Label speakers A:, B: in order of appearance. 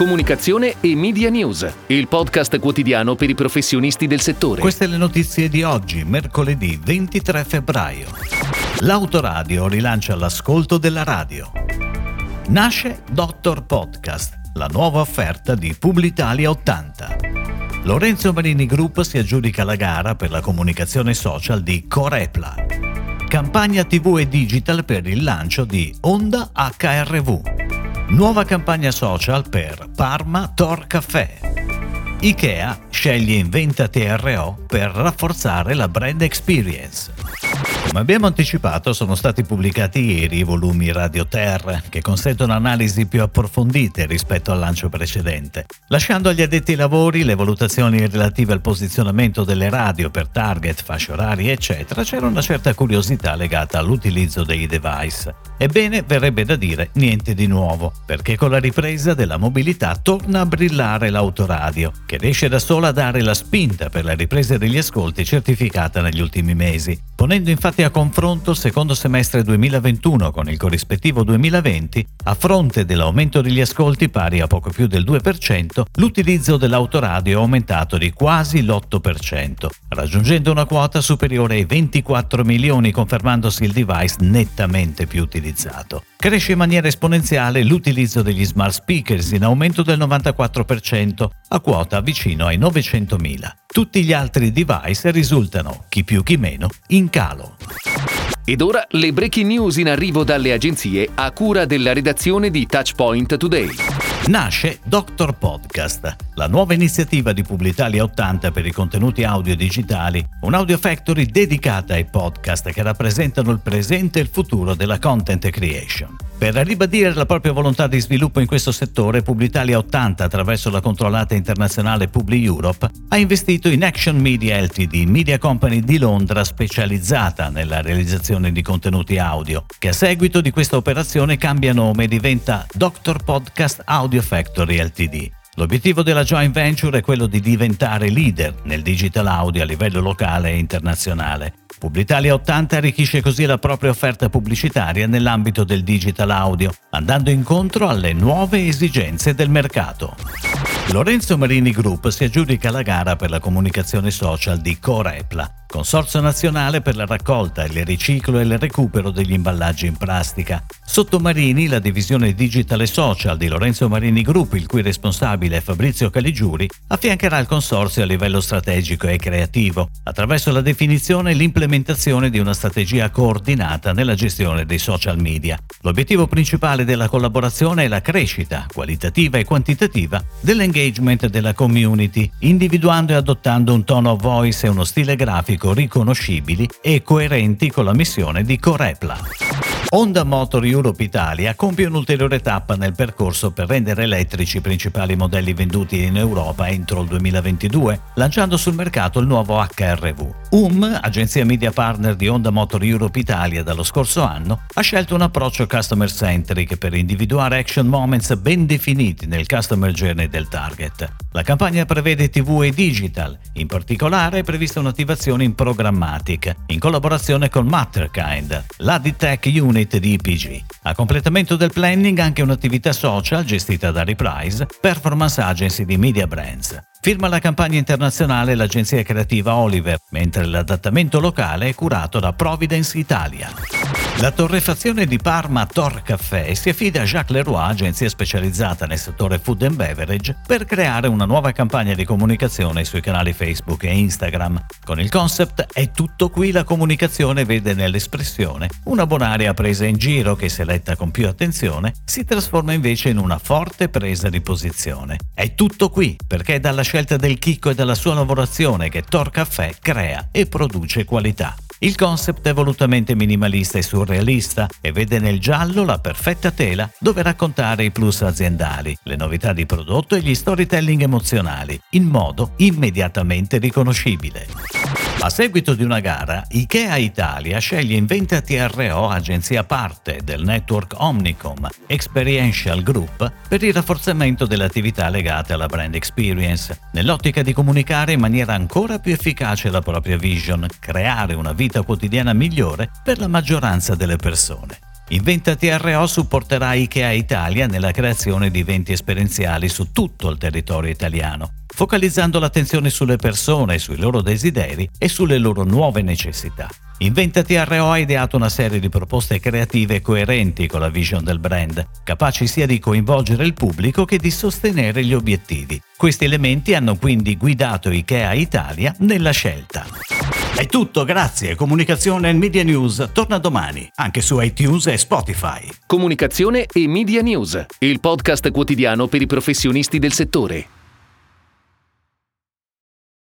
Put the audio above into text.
A: comunicazione e media news, il podcast quotidiano per i professionisti del settore.
B: Queste le notizie di oggi, mercoledì 23 febbraio. L'autoradio rilancia l'ascolto della radio. Nasce Doctor Podcast, la nuova offerta di Publitalia 80. Lorenzo Marini Group si aggiudica la gara per la comunicazione social di Corepla. Campagna TV e digital per il lancio di Onda HRV. Nuova campagna social per Parma Tor Caffè. IKEA sceglie Inventa TRO per rafforzare la brand experience. Come abbiamo anticipato, sono stati pubblicati ieri i volumi Radio Terra, che consentono analisi più approfondite rispetto al lancio precedente, lasciando agli addetti ai lavori le valutazioni relative al posizionamento delle radio per target, fasce orarie, eccetera. C'era una certa curiosità legata all'utilizzo dei device. Ebbene, verrebbe da dire niente di nuovo, perché con la ripresa della mobilità torna a brillare l'autoradio, che riesce da sola a dare la spinta per la ripresa degli ascolti certificata negli ultimi mesi, ponendo infatti a confronto il secondo semestre 2021 con il corrispettivo 2020, a fronte dell'aumento degli ascolti pari a poco più del 2%, l'utilizzo dell'autoradio è aumentato di quasi l'8%, raggiungendo una quota superiore ai 24 milioni confermandosi il device nettamente più utilizzato. Cresce in maniera esponenziale l'utilizzo degli smart speakers in aumento del 94%, a quota vicino ai 900.000. Tutti gli altri device risultano, chi più chi meno, in calo.
A: Ed ora le breaking news in arrivo dalle agenzie a cura della redazione di Touchpoint Today.
B: Nasce Doctor Podcast, la nuova iniziativa di Publitalia 80 per i contenuti audio digitali, un audio factory dedicata ai podcast che rappresentano il presente e il futuro della content creation. Per ribadire la propria volontà di sviluppo in questo settore, Publitalia 80, attraverso la controllata internazionale Publi Europe, ha investito in Action Media Ltd, media company di Londra specializzata nella realizzazione di contenuti audio, che a seguito di questa operazione cambia nome e diventa Doctor Podcast Audio Factory Ltd. L'obiettivo della joint venture è quello di diventare leader nel digital audio a livello locale e internazionale. Publitalia 80 arricchisce così la propria offerta pubblicitaria nell'ambito del digital audio, andando incontro alle nuove esigenze del mercato. Lorenzo Marini Group si aggiudica la gara per la comunicazione social di Corepla, Consorzio Nazionale per la raccolta, il riciclo e il recupero degli imballaggi in plastica. Sotto Marini, la divisione digital e social di Lorenzo Marini Group, il cui responsabile è Fabrizio Caligiuri, affiancherà il consorzio a livello strategico e creativo, attraverso la definizione e l'implementazione di una strategia coordinata nella gestione dei social media. L'obiettivo principale della collaborazione è la crescita, qualitativa e quantitativa, dell'engagement della community, individuando e adottando un tono of voice e uno stile grafico riconoscibili e coerenti con la missione di Corepla. Honda Motor Europe Italia compie un'ulteriore tappa nel percorso per rendere elettrici i principali modelli venduti in Europa entro il 2022, lanciando sul mercato il nuovo HRV. UM, agenzia media partner di Honda Motor Europe Italia dallo scorso anno, ha scelto un approccio customer centric per individuare action moments ben definiti nel customer journey del target. La campagna prevede TV e digital, in particolare è prevista un'attivazione in programmatic, in collaborazione con Matterkind, l'Aditech Unit Unit di IPG. A completamento del planning anche un'attività social gestita da Reprise, performance agency di Media Brands. Firma la campagna internazionale l'agenzia creativa Oliver, mentre l'adattamento locale è curato da Providence Italia. La torrefazione di Parma Tor Caffè si affida a Jacques Leroy, agenzia specializzata nel settore food and beverage, per creare una nuova campagna di comunicazione sui canali Facebook e Instagram. Con il concept È tutto qui la comunicazione vede nell'espressione una bonaria presa in giro che se letta con più attenzione si trasforma invece in una forte presa di posizione. È tutto qui perché è dalla scelta del chicco e dalla sua lavorazione che Tor Caffè crea e produce qualità. Il concept è volutamente minimalista e surrealista e vede nel giallo la perfetta tela dove raccontare i plus aziendali, le novità di prodotto e gli storytelling emozionali, in modo immediatamente riconoscibile. A seguito di una gara, IKEA Italia sceglie Inventa TRO, agenzia parte del network Omnicom Experiential Group, per il rafforzamento delle attività legate alla brand experience, nell'ottica di comunicare in maniera ancora più efficace la propria vision, creare una vita quotidiana migliore per la maggioranza delle persone. Inventa TRO supporterà IKEA Italia nella creazione di eventi esperienziali su tutto il territorio italiano, focalizzando l'attenzione sulle persone, sui loro desideri e sulle loro nuove necessità. Inventa TRO ha ideato una serie di proposte creative coerenti con la vision del brand, capaci sia di coinvolgere il pubblico che di sostenere gli obiettivi. Questi elementi hanno quindi guidato IKEA Italia nella scelta. È tutto, grazie. Comunicazione e Media News torna domani, anche su iTunes e Spotify.
A: Comunicazione e Media News, il podcast quotidiano per i professionisti del settore.